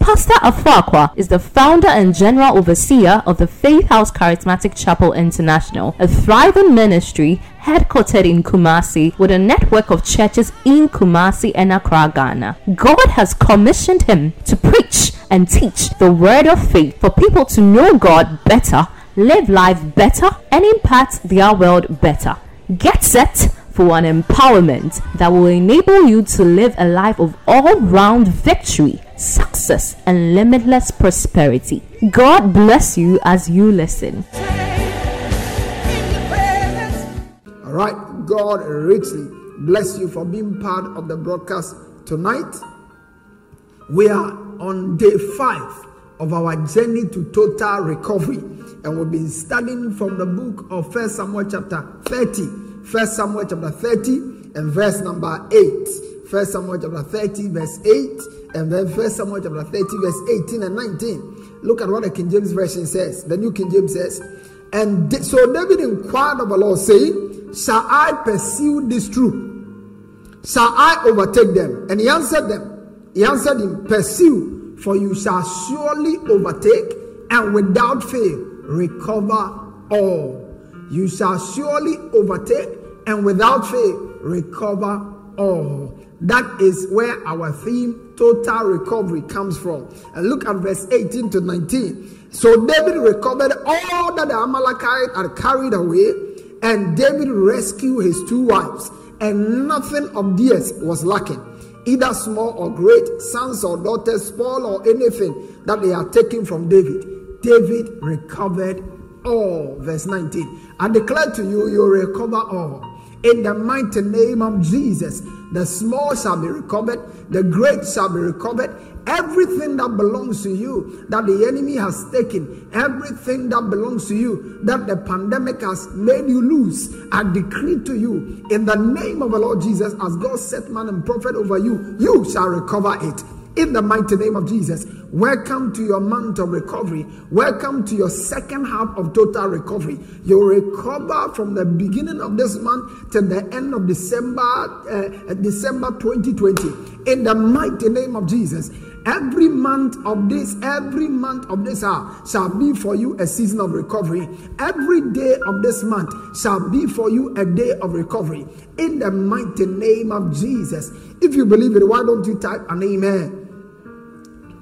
Pastor Afuakwa is the founder and general overseer of the Faith House Charismatic Chapel International, a thriving ministry headquartered in Kumasi with a network of churches in Kumasi and Accra, Ghana. God has commissioned him to preach and teach the word of faith for people to know God better, live life better, and impact their world better. Get set for an empowerment that will enable you to live a life of all round victory, success, and limitless prosperity. God bless you as you listen. All right, God richly bless you for being part of the broadcast tonight. We are on day five of our journey to total recovery, and we've been studying from the book of First Samuel chapter 30 First Samuel chapter 30 and verse number 8. First Samuel chapter 30, verse 8, and then First Samuel chapter 30, verse 18 and 19. Look at what the King James Version says. The New King James says, And so David inquired of the Lord, saying, Shall I pursue this troop? Shall I overtake them? And he answered them, He answered him, Pursue, for you shall surely overtake, and without fail recover all. You shall surely overtake and without fail recover all. That is where our theme, total recovery, comes from. And look at verse 18 to 19. So David recovered all that the Amalekite had carried away, and David rescued his two wives, and nothing of theirs was lacking, either small or great, sons or daughters, spoil or anything that they had taken from David. David recovered all. Verse 19. I declare to you, you recover all. In the mighty name of Jesus, the small shall be recovered, the great shall be recovered. Everything that belongs to you that the enemy has taken, everything that belongs to you that the pandemic has made you lose, I decree to you in the name of the Lord Jesus, as God set man and prophet over you, you shall recover it in the mighty name of Jesus. Welcome to your month of recovery. Welcome to your second half of total recovery. You'll recover from the beginning of this month till the end of December, uh, December 2020. In the mighty name of Jesus. Every month of this, every month of this hour shall be for you a season of recovery. Every day of this month shall be for you a day of recovery. In the mighty name of Jesus. If you believe it, why don't you type an amen?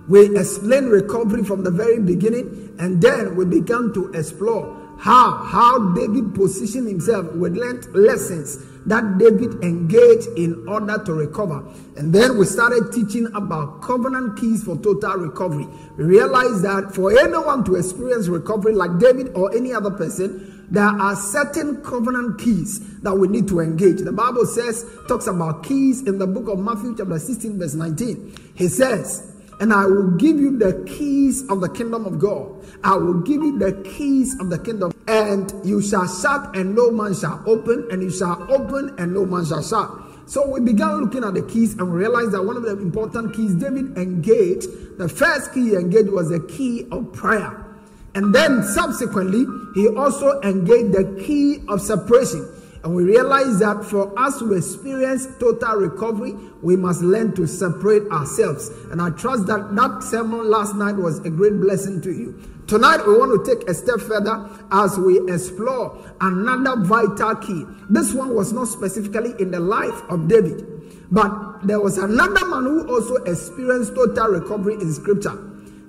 We explained recovery from the very beginning, and then we began to explore how how David positioned himself with lessons that David engaged in order to recover. And then we started teaching about covenant keys for total recovery. We realized that for anyone to experience recovery like David or any other person, there are certain covenant keys that we need to engage. The Bible says, talks about keys in the book of Matthew, chapter 16, verse 19. He says, and I will give you the keys of the kingdom of God. I will give you the keys of the kingdom, and you shall shut, and no man shall open, and you shall open, and no man shall shut. So we began looking at the keys and realized that one of the important keys David engaged, the first key he engaged was the key of prayer. And then subsequently, he also engaged the key of separation. And we realize that for us to experience total recovery, we must learn to separate ourselves. And I trust that that sermon last night was a great blessing to you. Tonight, we want to take a step further as we explore another vital key. This one was not specifically in the life of David, but there was another man who also experienced total recovery in Scripture.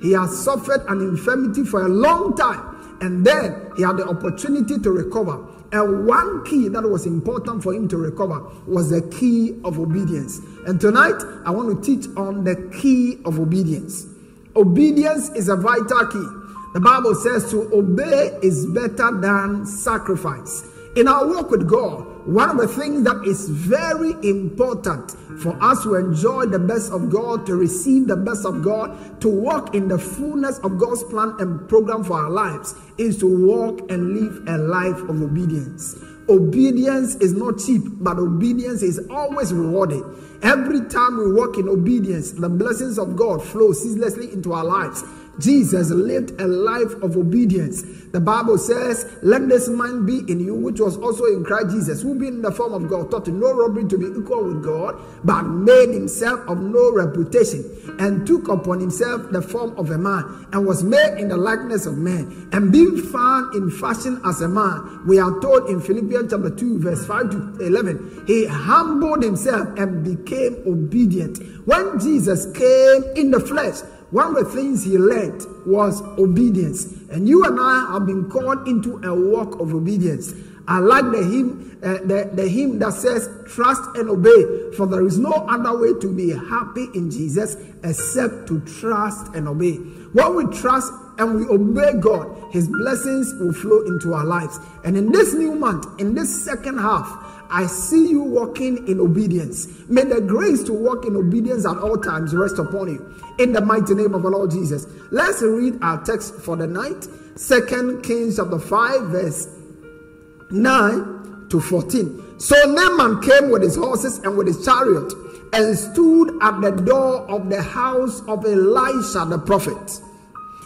He has suffered an infirmity for a long time, and then he had the opportunity to recover. And one key that was important for him to recover was the key of obedience. And tonight, I want to teach on the key of obedience. Obedience is a vital key. The Bible says to obey is better than sacrifice. In our walk with God, one of the things that is very important for us to enjoy the best of God, to receive the best of God, to walk in the fullness of God's plan and program for our lives is to walk and live a life of obedience. obedience is not cheap, but obedience is always rewarded. Every time we walk in obedience, the blessings of God flow ceaselessly into our lives. Jesus lived a life of obedience. The Bible says, Let this mind be in you, which was also in Christ Jesus, who being in the form of God, thought no robbery to be equal with God, but made himself of no reputation, and took upon himself the form of a man, and was made in the likeness of man. And being found in fashion as a man, we are told in Philippians chapter 2, verse 5 to 11, he humbled himself and became obedient. When Jesus came in the flesh, one of the things he learned was obedience. And you and I have been called into a walk of obedience. I like the hymn, uh, the, the hymn that says, Trust and obey, for there is no other way to be happy in Jesus except to trust and obey. When we trust and we obey God, His blessings will flow into our lives. And in this new month, in this second half, I see you walking in obedience. May the grace to walk in obedience at all times rest upon you. In the mighty name of the Lord Jesus. Let's read our text for the night. Second Kings chapter 5, verse 9 to 14. So Naaman came with his horses and with his chariot and stood at the door of the house of Elisha the prophet.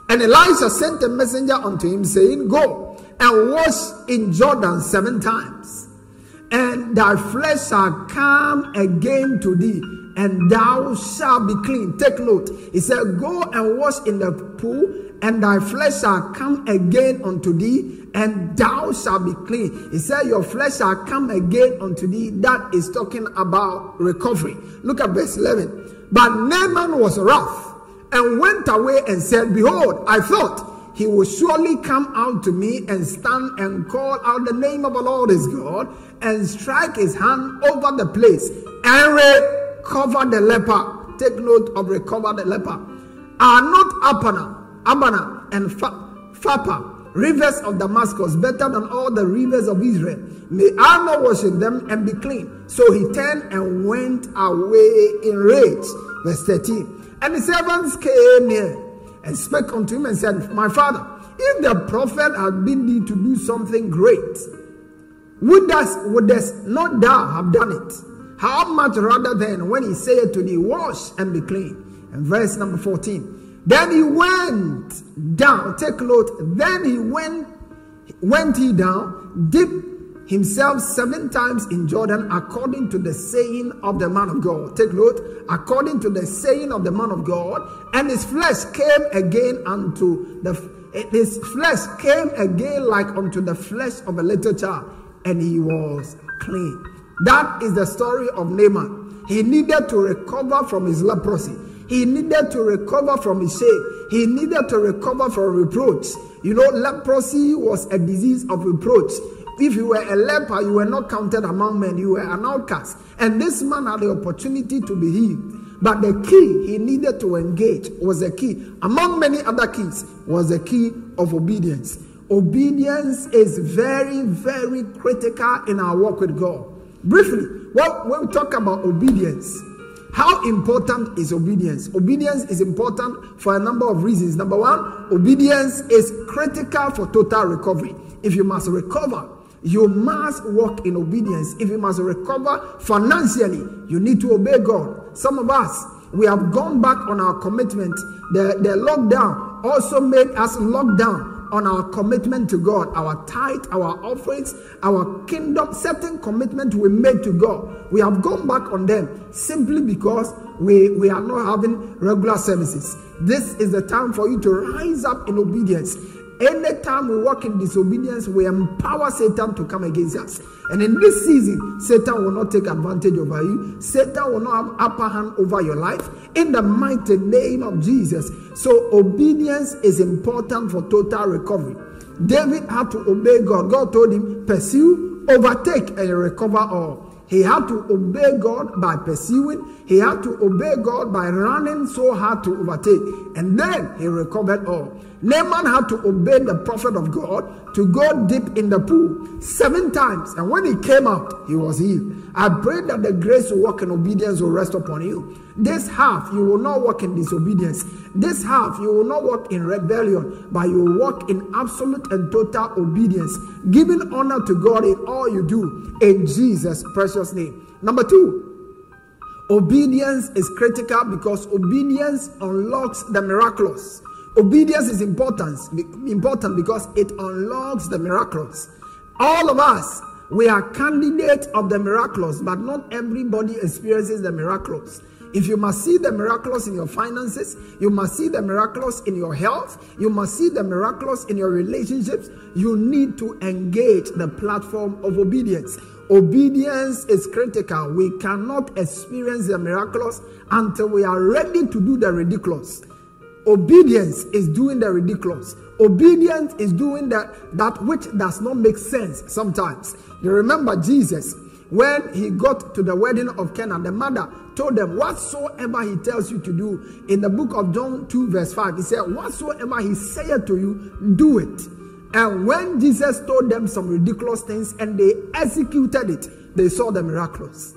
And Elisha sent a messenger unto him, saying, Go and wash in Jordan seven times and thy flesh shall come again to thee, and thou shalt be clean. Take note. He said, Go and wash in the pool, and thy flesh shall come again unto thee, and thou shalt be clean. He said, Your flesh shall come again unto thee. That is talking about recovery. Look at verse 11. But Naaman was wroth and went away and said, Behold, I thought he will surely come out to me and stand and call out the name of the Lord his God and strike his hand over the place and recover the leper. Take note of recover the leper. Are not Apana, Abana, and Pharpar, rivers of Damascus, better than all the rivers of Israel? May I not worship them and be clean. So he turned and went away in rage. Verse 13. And the servants came near and spake unto him and said, My father, if the prophet had been thee to do something great, would us would us not thou have done it? How much rather than when he said to thee, Wash and be clean? And verse number 14. Then he went down, take note, then he went went he down, dipped himself seven times in Jordan according to the saying of the man of God. Take note, according to the saying of the man of God, and his flesh came again unto the his flesh came again like unto the flesh of a little child, and he was clean. That is the story of Naaman. He needed to recover from his leprosy. He needed to recover from his shame. He needed to recover from reproach. You know, leprosy was a disease of reproach. If you were a leper, you were not counted among men, you were an outcast. And this man had the opportunity to be healed. But the key he needed to engage was a key, among many other keys, was the key of obedience. Obedience is very, very critical in our walk with God. Briefly, well, when we talk about obedience, how important is obedience? Obedience is important for a number of reasons. Number one, obedience is critical for total recovery. If you must recover, you must walk in obedience. If you must recover financially, you need to obey God. Some of us, we have gone back on our commitment. The, the lockdown also made us lock down on our commitment to God, our tithe, our offerings, our kingdom, certain commitment we made to God. We have gone back on them simply because we, we are not having regular services. This is the time for you to rise up in obedience Anytime we walk in disobedience, we empower Satan to come against us. And in this season, Satan will not take advantage over you. Satan will not have upper hand over your life. In the mighty name of Jesus. So obedience is important for total recovery. David had to obey God. God told him, pursue, overtake, and recover all. He had to obey God by pursuing. He had to obey God by running so hard to overtake. And then he recovered all. Naaman had to obey the prophet of God to go deep in the pool seven times. And when he came out, he was healed. I pray that the grace to walk in obedience will rest upon you. This half, you will not walk in disobedience. This half, you will not walk in rebellion, but you will walk in absolute and total obedience, giving honor to God in all you do in Jesus' precious name. Number two, Obedience is critical because obedience unlocks the miraculous. Obedience is important, important because it unlocks the miracles. All of us, we are candidates of the miracles, but not everybody experiences the miracles. If you must see the miracles in your finances, you must see the miracles in your health, you must see the miracles in your relationships, you need to engage the platform of obedience. Obedience is critical. We cannot experience the miracles until we are ready to do the ridiculous. Obedience is doing the ridiculous. Obedience is doing that, that which does not make sense sometimes. You remember Jesus when he got to the wedding of Cana, the mother told them, Whatsoever he tells you to do, in the book of John 2, verse 5, he said, Whatsoever he saith to you, do it. And when Jesus told them some ridiculous things and they executed it, they saw the miraculous.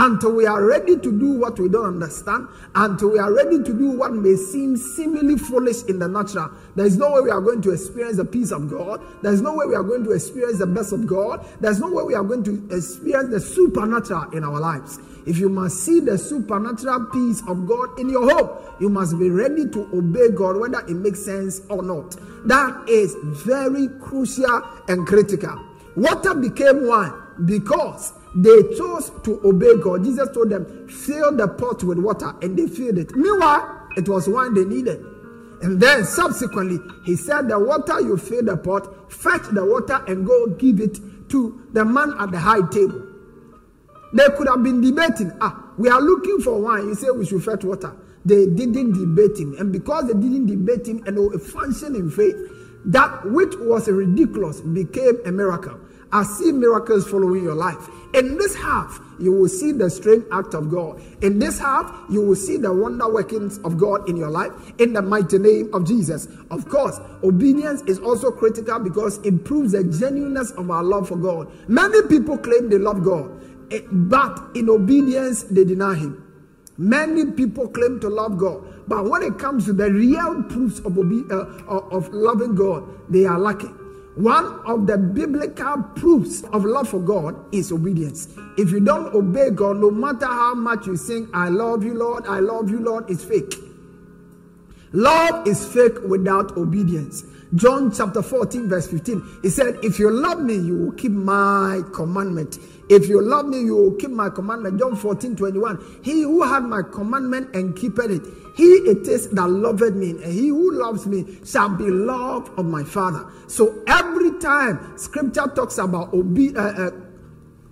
Until we are ready to do what we don't understand, until we are ready to do what may seem seemingly foolish in the natural, there is no way we are going to experience the peace of God. There is no way we are going to experience the best of God. There is no way we are going to experience the supernatural in our lives. If you must see the supernatural peace of God in your home, you must be ready to obey God, whether it makes sense or not. That is very crucial and critical. Water became wine because they chose to obey God. Jesus told them, fill the pot with water, and they filled it. Meanwhile, it was wine they needed. And then subsequently, he said, The water you fill the pot, fetch the water and go give it to the man at the high table. They could have been debating. Ah, we are looking for wine. You say we should fetch water. They didn't debate him. And because they didn't debate him and they function in faith, that which was ridiculous became a miracle. I see miracles following your life. In this half, you will see the strange act of God. In this half, you will see the wonder workings of God in your life in the mighty name of Jesus. Of course, obedience is also critical because it proves the genuineness of our love for God. Many people claim they love God, eh, but in obedience, they deny Him. Many people claim to love God, but when it comes to the real proofs of, obe- uh, of loving God, they are lacking. One of the biblical proofs of love for God is obedience. If you don't obey God, no matter how much you sing, I love you, Lord, I love you, Lord, it's fake. Love is fake without obedience. John chapter 14, verse 15, he said, If you love me, you will keep my commandment. If you love me, you will keep my commandment. John 14, 21. He who had my commandment and keepeth it, he it is that loveth me, and he who loves me shall be loved of my Father. So every time scripture talks about obe- uh, uh,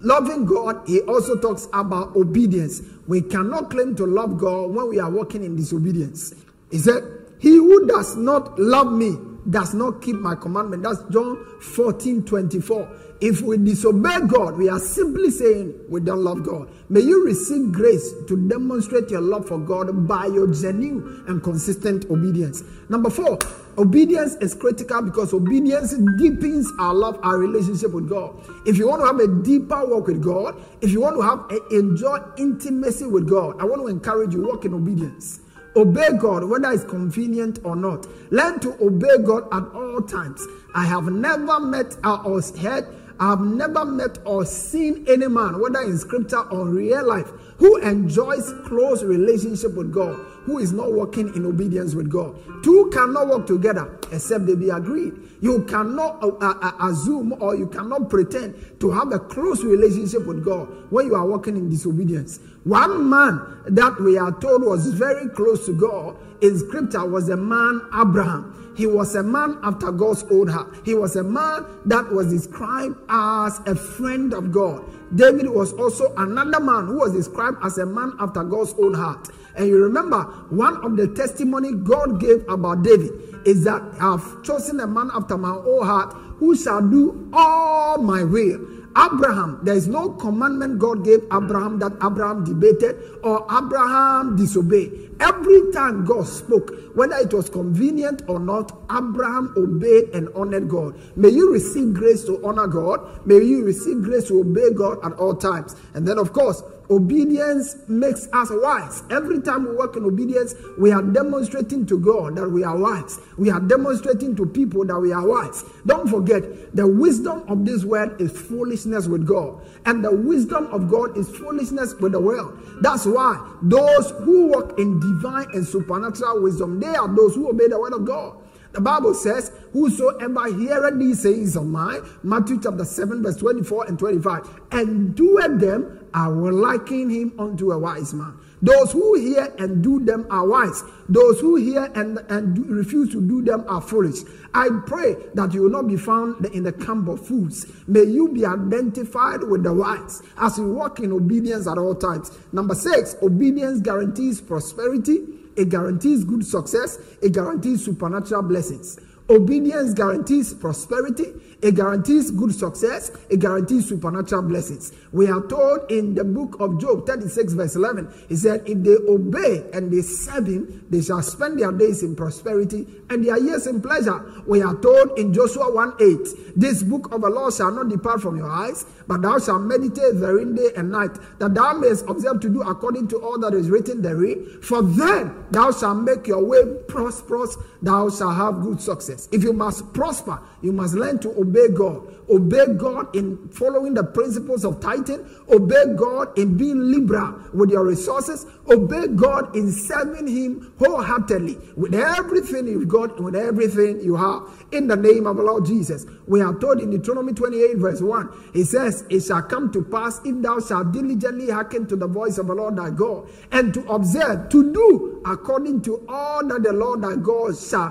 loving God, he also talks about obedience. We cannot claim to love God when we are walking in disobedience. He said, He who does not love me does not keep my commandment. That's John 14 24. If we disobey God, we are simply saying we don't love God. May you receive grace to demonstrate your love for God by your genuine and consistent obedience. Number four, obedience is critical because obedience deepens our love, our relationship with God. If you want to have a deeper walk with God, if you want to have a, enjoy intimacy with God, I want to encourage you walk in obedience. Obey God, whether it's convenient or not. Learn to obey God at all times. I have never met or heard, I have never met or seen any man, whether in scripture or real life, who enjoys close relationship with God, who is not working in obedience with God. Two cannot work together except they be agreed. You cannot uh, uh, uh, assume or you cannot pretend to have a close relationship with God when you are working in disobedience. One man that we are told was very close to God in scripture was a man Abraham. He was a man after God's own heart. He was a man that was described as a friend of God. David was also another man who was described as a man after God's own heart. And you remember, one of the testimony God gave about David is that I have chosen a man after my own heart who shall do all my will. Abraham, there is no commandment God gave Abraham that Abraham debated or Abraham disobeyed. Every time God spoke, whether it was convenient or not, Abraham obeyed and honored God. May you receive grace to honor God. May you receive grace to obey God at all times. And then, of course, obedience makes us wise. Every time we work in obedience, we are demonstrating to God that we are wise. We are demonstrating to people that we are wise. Don't forget, the wisdom of this world is foolishness with God, and the wisdom of God is foolishness with the world. That's why those who walk in divine and supernatural wisdom, they are those who obey the word of God. The Bible says, Whosoever heareth these sayings of mine, Matthew chapter 7, verse 24 and 25, and doeth them, I will liken him unto a wise man. Those who hear and do them are wise. Those who hear and, and do, refuse to do them are foolish. I pray that you will not be found in the camp of fools. May you be identified with the wise as you walk in obedience at all times. Number six, obedience guarantees prosperity it guarantees good success, it guarantees supernatural blessings. Obedience guarantees prosperity, it guarantees good success, it guarantees supernatural blessings. We are told in the book of Job 36, verse 11, he said, If they obey and they serve him, they shall spend their days in prosperity and their years in pleasure. We are told in Joshua 1 8, This book of the law shall not depart from your eyes, but thou shalt meditate therein day and night, that thou mayest observe to do according to all that is written therein. For then thou shalt make your way prosperous, thou shalt have good success. If you must prosper, you must learn to obey God. Obey God in following the principles of tithing. Obey God in being liberal with your resources. Obey God in serving Him wholeheartedly with everything you've got, with everything you have. In the name of the Lord Jesus. We are told in Deuteronomy 28, verse 1, He says, It shall come to pass if thou shalt diligently hearken to the voice of the Lord thy God, and to observe, to do according to all that the Lord thy God shall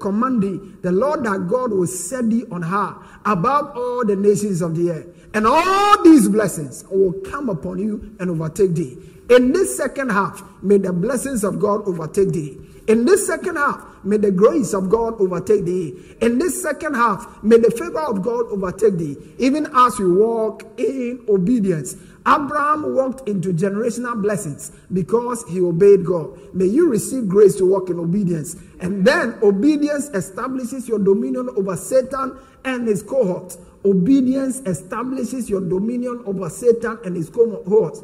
command thee. The Lord thy God will set thee on high above all the nations of the earth. And all these blessings will come upon you and overtake thee. In this second half, may the blessings of God overtake thee. In this second half, may the grace of God overtake thee. In this second half, may the favor of God overtake thee, even as you walk in obedience. Abraham walked into generational blessings because he obeyed God. May you receive grace to walk in obedience. And then obedience establishes your dominion over Satan and his cohorts. Obedience establishes your dominion over Satan and his cohorts.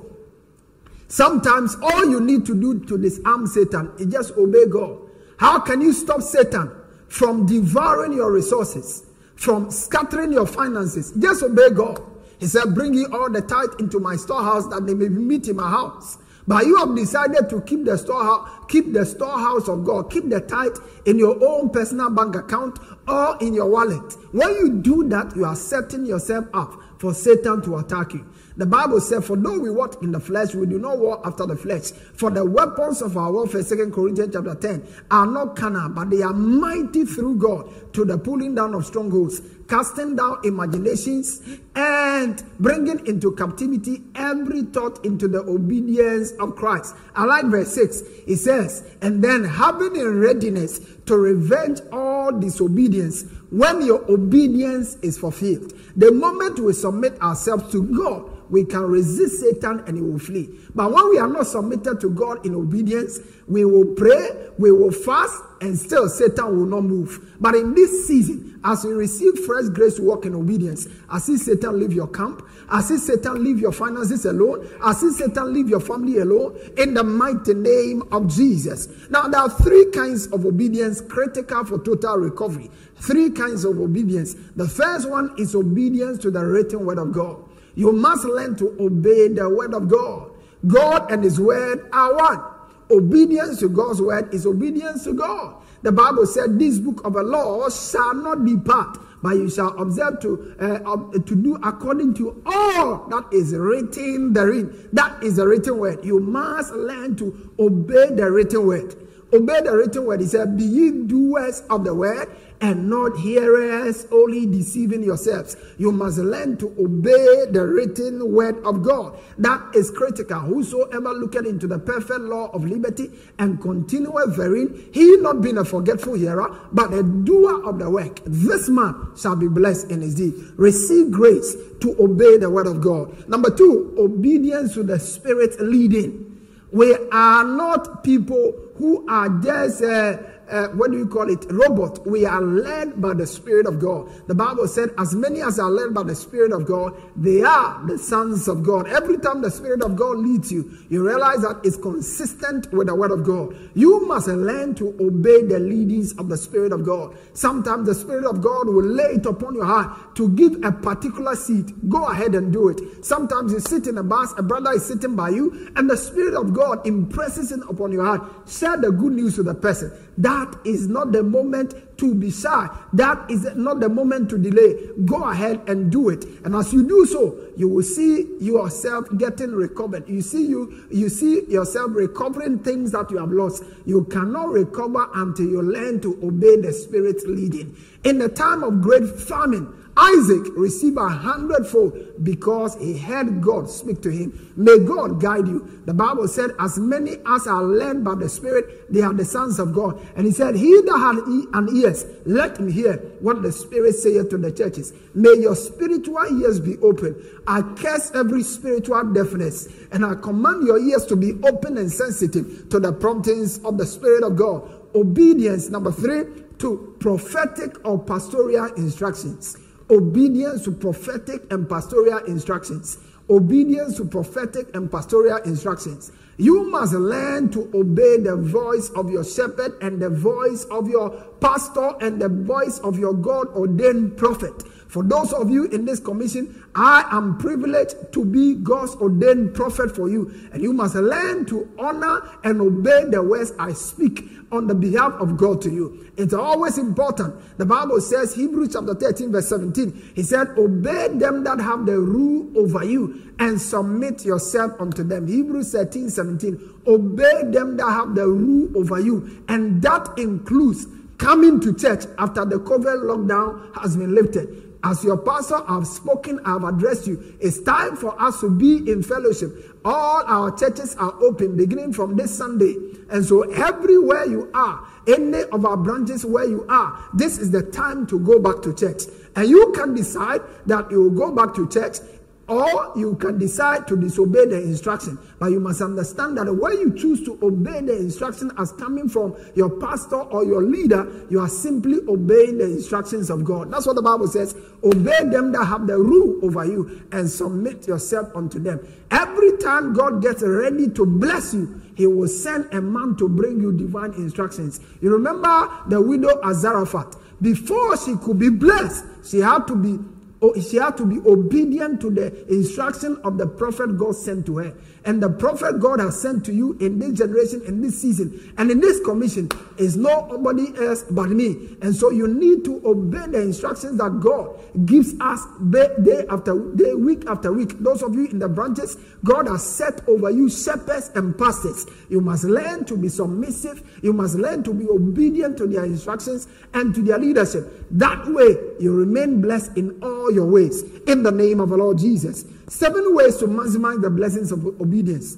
Sometimes all you need to do to disarm Satan is just obey God. How can you stop Satan from devouring your resources, from scattering your finances? Just obey God. He said, Bring ye all the tithe into my storehouse that they may be meat in my house. But you have decided to keep the storehouse, keep the storehouse of God, keep the tithe in your own personal bank account or in your wallet. When you do that, you are setting yourself up for Satan to attack you. The Bible said, For though we walk in the flesh, we do not war after the flesh. For the weapons of our warfare, 2 Corinthians chapter 10, are not carnal, but they are mighty through God to the pulling down of strongholds, casting down imaginations, and bringing into captivity every thought into the obedience of Christ. I like verse 6. It says, And then having in readiness to revenge all disobedience when your obedience is fulfilled. The moment we submit ourselves to God, we can resist Satan and he will flee. But when we are not submitted to God in obedience, we will pray, we will fast, and still Satan will not move. But in this season, as you receive fresh grace to walk in obedience, I see Satan leave your camp, I see Satan leave your finances alone, I see Satan leave your family alone, in the mighty name of Jesus. Now, there are three kinds of obedience critical for total recovery. Three kinds of obedience. The first one is obedience to the written word of God. You must learn to obey the word of God. God and his word are one. Obedience to God's word is obedience to God. The Bible said, This book of the law shall not depart, but you shall observe to, uh, to do according to all that is written therein. That is the written word. You must learn to obey the written word. Obey the written word. He said, Be ye doers of the word and not hearers, only deceiving yourselves. You must learn to obey the written word of God. That is critical. Whosoever looketh into the perfect law of liberty and continueth therein, he not being a forgetful hearer, but a doer of the work, this man shall be blessed in his deed. Receive grace to obey the word of God. Number two, obedience to the Spirit leading. We are not people who are just. Uh, uh, what do you call it? Robot. We are led by the Spirit of God. The Bible said, as many as are led by the Spirit of God, they are the sons of God. Every time the Spirit of God leads you, you realize that it's consistent with the Word of God. You must learn to obey the leadings of the Spirit of God. Sometimes the Spirit of God will lay it upon your heart to give a particular seat. Go ahead and do it. Sometimes you sit in a bus, a brother is sitting by you, and the Spirit of God impresses it upon your heart. Share the good news to the person. That is not the moment to be shy. That is not the moment to delay. Go ahead and do it. And as you do so, you will see yourself getting recovered. You see you you see yourself recovering things that you have lost. You cannot recover until you learn to obey the spirit's leading. In the time of great famine, Isaac received a hundredfold because he heard God speak to him. May God guide you. The Bible said, As many as are led by the Spirit, they are the sons of God. And he said, He that had an ears, let him hear what the Spirit saith to the churches. May your spiritual ears be open. I curse every spiritual deafness, and I command your ears to be open and sensitive to the promptings of the Spirit of God. Obedience, number three, to prophetic or pastoral instructions obedience to prophetic and pastoral instructions. Obedience to prophetic and pastoral instructions. You must learn to obey the voice of your shepherd and the voice of your pastor and the voice of your God ordained prophet. For those of you in this commission, I am privileged to be God's ordained prophet for you. And you must learn to honor and obey the words I speak on the behalf of God to you. It's always important. The Bible says, Hebrews chapter 13, verse 17, He said, Obey them that have the rule over you and submit yourself unto them. Hebrews 13, 17, Obey them that have the rule over you. And that includes coming to church after the COVID lockdown has been lifted as your pastor, I've spoken, I've addressed you. It's time for us to be in fellowship. All our churches are open beginning from this Sunday. And so, everywhere you are, any of our branches where you are, this is the time to go back to church. And you can decide that you will go back to church or you can decide to disobey the instruction. But you must understand that when you choose to obey the instruction as coming from your pastor or your leader, you are simply obeying the instructions of God. That's what the Bible says. Obey them that have the rule over you and submit yourself unto them. Every time God gets ready to bless you, he will send a man to bring you divine instructions. You remember the widow Zarephath. Before she could be blessed, she had to be Oh, she had to be obedient to the instruction of the prophet God sent to her. And the prophet God has sent to you in this generation, in this season, and in this commission is nobody else but me. And so you need to obey the instructions that God gives us day after day, week after week. Those of you in the branches, God has set over you shepherds and pastors. You must learn to be submissive. You must learn to be obedient to their instructions and to their leadership. That way, you remain blessed in all your ways. In the name of the Lord Jesus. Seven ways to maximize the blessings of obedience.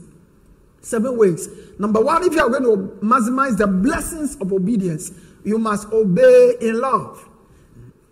Seven ways. Number one, if you are going to maximize the blessings of obedience, you must obey in love.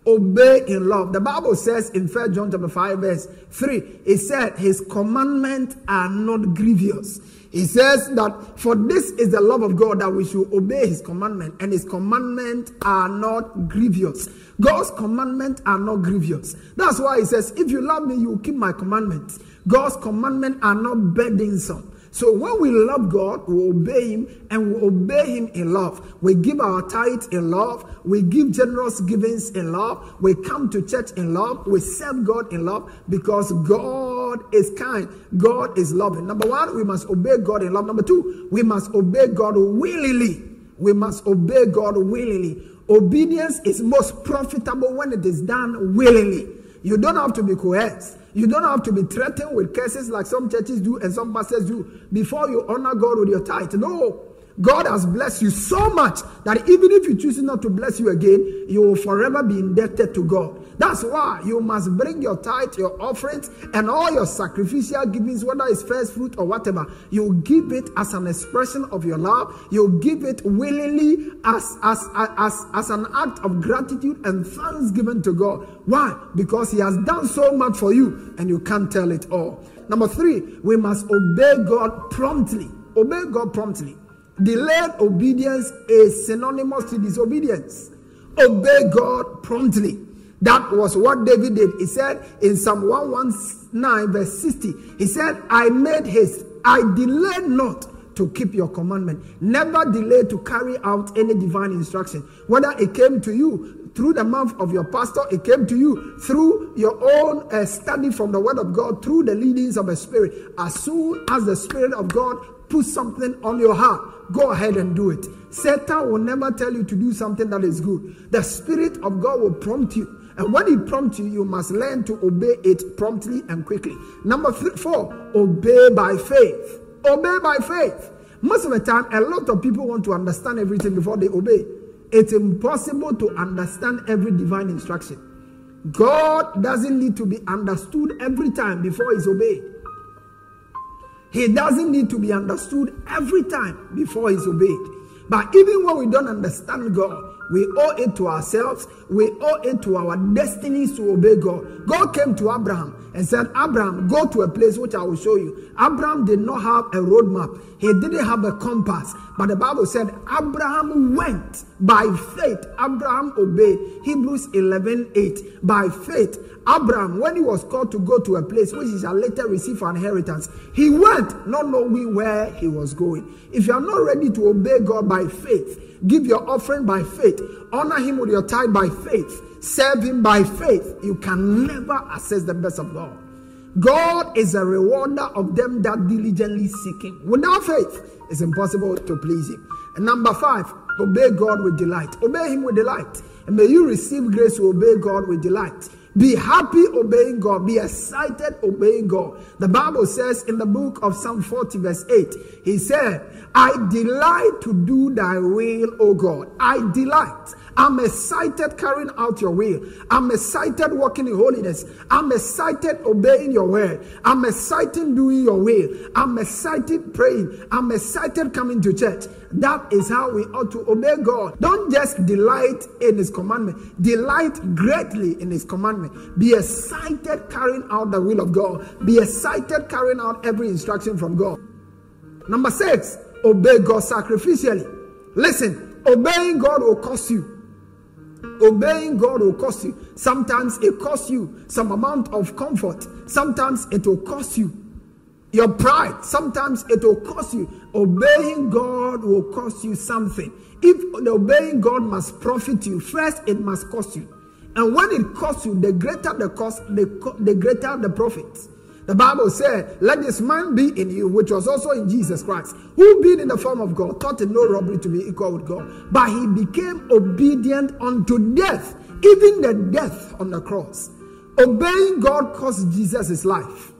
Obey in love. The Bible says in 1 John chapter 5, verse 3, it said, His commandments are not grievous. He says that for this is the love of God that we should obey his commandment, and his commandments are not grievous. God's commandments are not grievous. That's why he says, If you love me, you will keep my commandments. God's commandments are not burdensome. So when we love God, we obey Him and we obey Him in love. We give our tithe in love. We give generous givings in love. We come to church in love. We serve God in love because God is kind. God is loving. Number one, we must obey God in love. Number two, we must obey God willingly. We must obey God willingly. Obedience is most profitable when it is done willingly. You don't have to be coerced. You don't have to be threatened with curses like some churches do and some pastors do before you honor God with your tithe. No. God has blessed you so much that even if you choose not to bless you again, you will forever be indebted to God. That's why you must bring your tithe, your offerings, and all your sacrificial givings, whether it's first fruit or whatever. You give it as an expression of your love. You give it willingly as, as, as, as an act of gratitude and thanksgiving to God. Why? Because He has done so much for you and you can't tell it all. Number three, we must obey God promptly. Obey God promptly. Delayed obedience is synonymous to disobedience. Obey God promptly. That was what David did. He said in Psalm 119, verse 60, he said, I made haste, I delayed not to keep your commandment. Never delay to carry out any divine instruction. Whether it came to you through the mouth of your pastor, it came to you through your own uh, study from the word of God, through the leadings of the Spirit. As soon as the Spirit of God puts something on your heart, go ahead and do it. Satan will never tell you to do something that is good. The Spirit of God will prompt you. And when he prompts you, you must learn to obey it promptly and quickly. Number three, four, obey by faith. Obey by faith. Most of the time, a lot of people want to understand everything before they obey. It's impossible to understand every divine instruction. God doesn't need to be understood every time before he's obeyed. He doesn't need to be understood every time before he's obeyed. But even when we don't understand God, we owe it to ourselves. We owe it to our destinies to obey God. God came to Abraham and said, Abraham, go to a place which I will show you. Abraham did not have a roadmap, he didn't have a compass. But the Bible said, Abraham went by faith. Abraham obeyed. Hebrews 11 8. By faith, Abraham, when he was called to go to a place which he shall later receive an inheritance, he went not knowing where he was going. If you are not ready to obey God by faith, Give your offering by faith. Honor him with your tithe by faith. Serve him by faith. You can never assess the best of God. God is a rewarder of them that diligently seek him. Without faith, it's impossible to please him. And number five, obey God with delight. Obey him with delight. And may you receive grace to obey God with delight. Be happy obeying God. Be excited obeying God. The Bible says in the book of Psalm 40, verse 8, He said, I delight to do thy will, O God. I delight. I'm excited carrying out your will. I'm excited walking in holiness. I'm excited obeying your word. I'm excited doing your will. I'm excited praying. I'm excited coming to church. That is how we ought to obey God. Don't just delight in His commandment, delight greatly in His commandment. Be excited carrying out the will of God. Be excited carrying out every instruction from God. Number six, obey God sacrificially. Listen, obeying God will cost you. Obeying God will cost you. Sometimes it costs you some amount of comfort. Sometimes it will cost you your pride. Sometimes it will cost you. Obeying God will cost you something. If obeying God must profit you, first it must cost you. And when it costs you, the greater the cost, the, the greater the profit. The Bible said, Let this man be in you, which was also in Jesus Christ, who being in the form of God, thought it no robbery to be equal with God. But he became obedient unto death, even the death on the cross. Obeying God cost Jesus his life.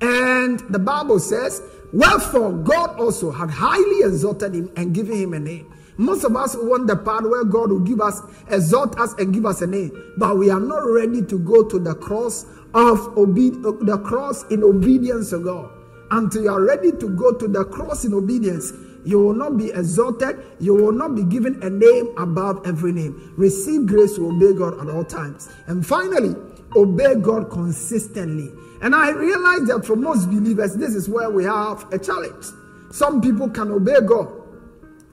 And the Bible says, Wherefore God also had highly exalted him and given him a name. Most of us want the part where God will give us, exalt us, and give us a name, but we are not ready to go to the cross of obe- uh, the cross in obedience to God. Until you are ready to go to the cross in obedience, you will not be exalted. You will not be given a name above every name. Receive grace to obey God at all times. And finally, obey God consistently. And I realize that for most believers, this is where we have a challenge. Some people can obey God.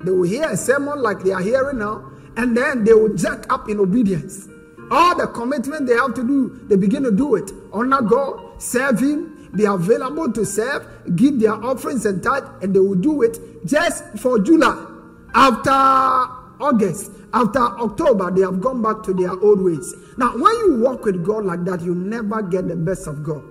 They will hear a sermon like they are hearing now, and then they will jack up in obedience. All the commitment they have to do, they begin to do it. Honor God, serve Him, be available to serve, give their offerings and tithe, and they will do it just for July. After August, after October, they have gone back to their old ways. Now, when you walk with God like that, you never get the best of God.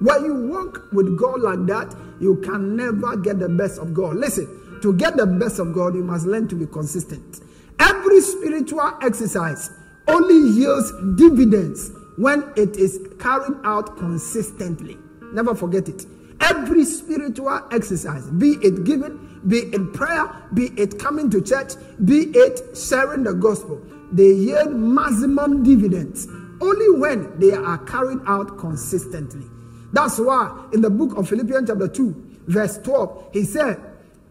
When you walk with God like that, you can never get the best of God. Listen, to get the best of God, you must learn to be consistent. Every spiritual exercise only yields dividends when it is carried out consistently. Never forget it. every spiritual exercise, be it giving, be it prayer, be it coming to church, be it sharing the gospel, they yield maximum dividends only when they are carried out consistently. That's why in the book of Philippians, chapter 2, verse 12, he said,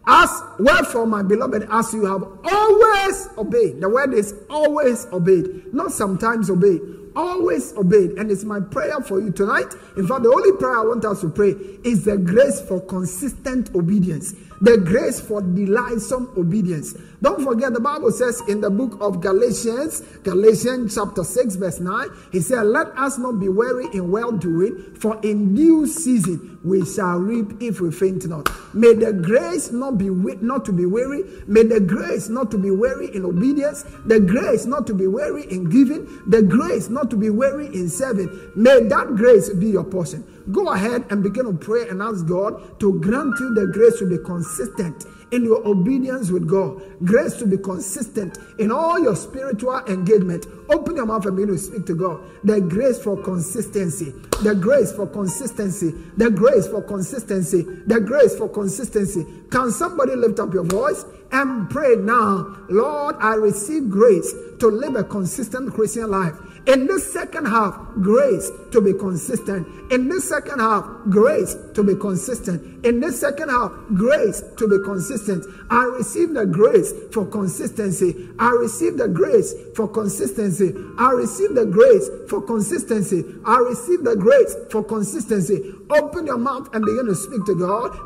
As wherefore, my beloved, as you have always obeyed, the word is always obeyed, not sometimes obeyed always obeyed. And it's my prayer for you tonight. In fact, the only prayer I want us to pray is the grace for consistent obedience the grace for delightsome obedience. Don't forget, the Bible says in the book of Galatians, Galatians chapter 6, verse 9, he said, Let us not be weary in well doing, for in due season we shall reap if we faint not. May the grace not be not to be weary, may the grace not to be weary in obedience, the grace not to be weary in giving, the grace not to be weary in serving. May that grace be your portion. Go ahead and begin to pray and ask God to grant you the grace to be consistent in your obedience with God, grace to be consistent in all your spiritual engagement. Open your mouth and begin to speak to God. The grace for consistency, the grace for consistency, the grace for consistency, the grace for consistency. Can somebody lift up your voice and pray now? Lord, I receive grace to live a consistent Christian life. In this second half, grace to be consistent. In this second half, grace to be consistent. In this second half, grace to be consistent. I receive the grace for consistency. I receive the grace for consistency. I receive the grace for consistency. I receive the grace for consistency. Open your mouth and begin to speak to God.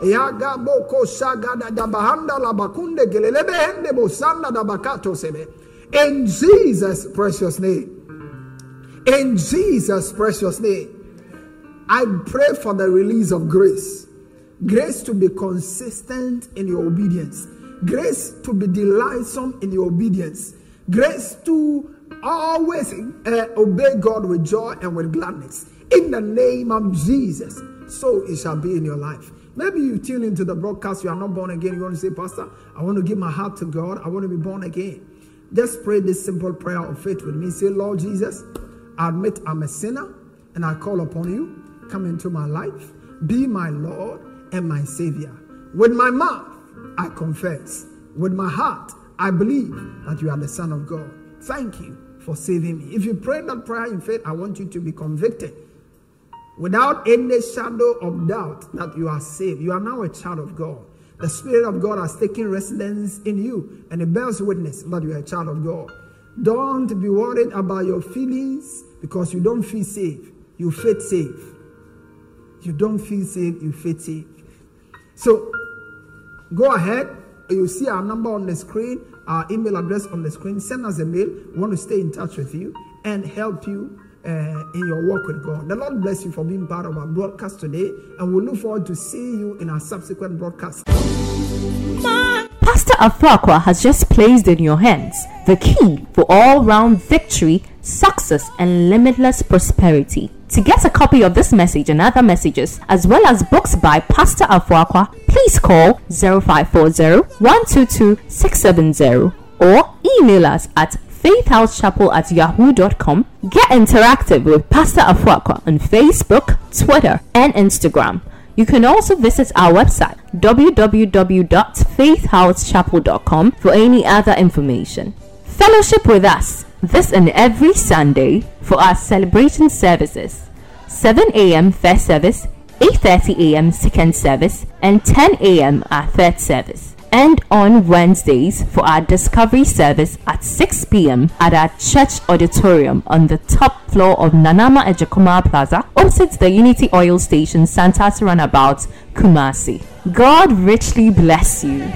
In Jesus' precious name. In Jesus' precious name, I pray for the release of grace. Grace to be consistent in your obedience. Grace to be delightsome in your obedience. Grace to always uh, obey God with joy and with gladness. In the name of Jesus, so it shall be in your life. Maybe you tune into the broadcast, you are not born again. You want to say, Pastor, I want to give my heart to God. I want to be born again. Just pray this simple prayer of faith with me. Say, Lord Jesus, I admit I'm a sinner and I call upon you. Come into my life. Be my Lord and my Savior. With my mouth, I confess. With my heart, I believe that you are the Son of God. Thank you for saving me. If you pray that prayer in faith, I want you to be convicted without any shadow of doubt that you are saved. You are now a child of God. The Spirit of God has taken residence in you, and it bears witness that you are a child of God. Don't be worried about your feelings because you don't feel safe. You feel safe. You don't feel safe, you feel safe. So go ahead. You see our number on the screen, our email address on the screen. Send us a mail. We want to stay in touch with you and help you uh, in your work with God. The Lord bless you for being part of our broadcast today, and we look forward to seeing you in our subsequent broadcast. Pastor Afrakwa has just placed in your hands the key for all round victory, success, and limitless prosperity. To get a copy of this message and other messages, as well as books by Pastor Afrakwa, please call 0540 122 670 or email us at faithhousechapel at yahoo.com. Get interactive with Pastor Afrakwa on Facebook, Twitter, and Instagram. You can also visit our website www.faithhousechapel.com for any other information. Fellowship with us this and every Sunday for our celebration services 7 a.m. first service, 8:30 a.m. second service, and 10 a.m. our third service. And on Wednesdays for our discovery service at 6 p.m. at our church auditorium on the top floor of Nanama Ejakuma Plaza, opposite the Unity Oil Station, Santa Runabout, Kumasi. God richly bless you.